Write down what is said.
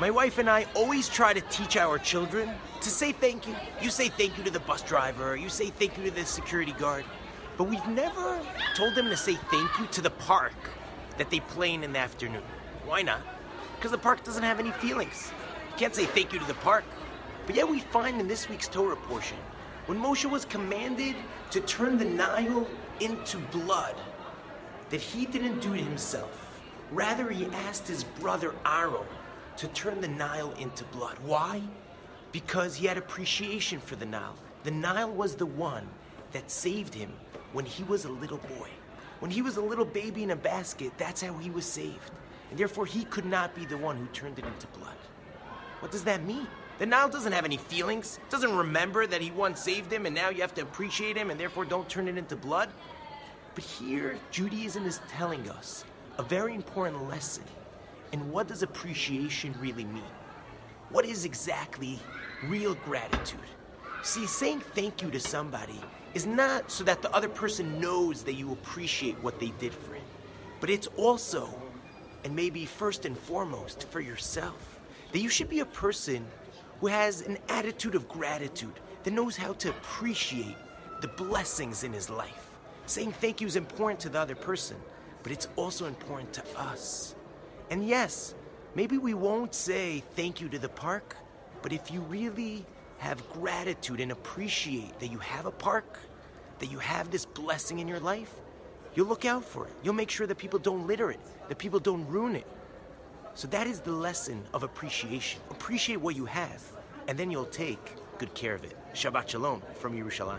My wife and I always try to teach our children to say thank you. You say thank you to the bus driver, you say thank you to the security guard. But we've never told them to say thank you to the park that they play in in the afternoon. Why not? Because the park doesn't have any feelings. You can't say thank you to the park. But yet we find in this week's Torah portion, when Moshe was commanded to turn the Nile into blood, that he didn't do it himself. Rather, he asked his brother Aaron to turn the Nile into blood. Why? Because he had appreciation for the Nile. The Nile was the one that saved him when he was a little boy. When he was a little baby in a basket, that's how he was saved. And therefore, he could not be the one who turned it into blood. What does that mean? The Nile doesn't have any feelings, doesn't remember that he once saved him and now you have to appreciate him and therefore don't turn it into blood. But here, Judaism is telling us a very important lesson. And what does appreciation really mean? What is exactly real gratitude? See, saying thank you to somebody is not so that the other person knows that you appreciate what they did for him, but it's also, and maybe first and foremost, for yourself. That you should be a person who has an attitude of gratitude, that knows how to appreciate the blessings in his life. Saying thank you is important to the other person, but it's also important to us. And yes, maybe we won't say thank you to the park, but if you really have gratitude and appreciate that you have a park, that you have this blessing in your life, you'll look out for it. You'll make sure that people don't litter it, that people don't ruin it. So that is the lesson of appreciation. Appreciate what you have, and then you'll take good care of it. Shabbat Shalom from Yerushalayim.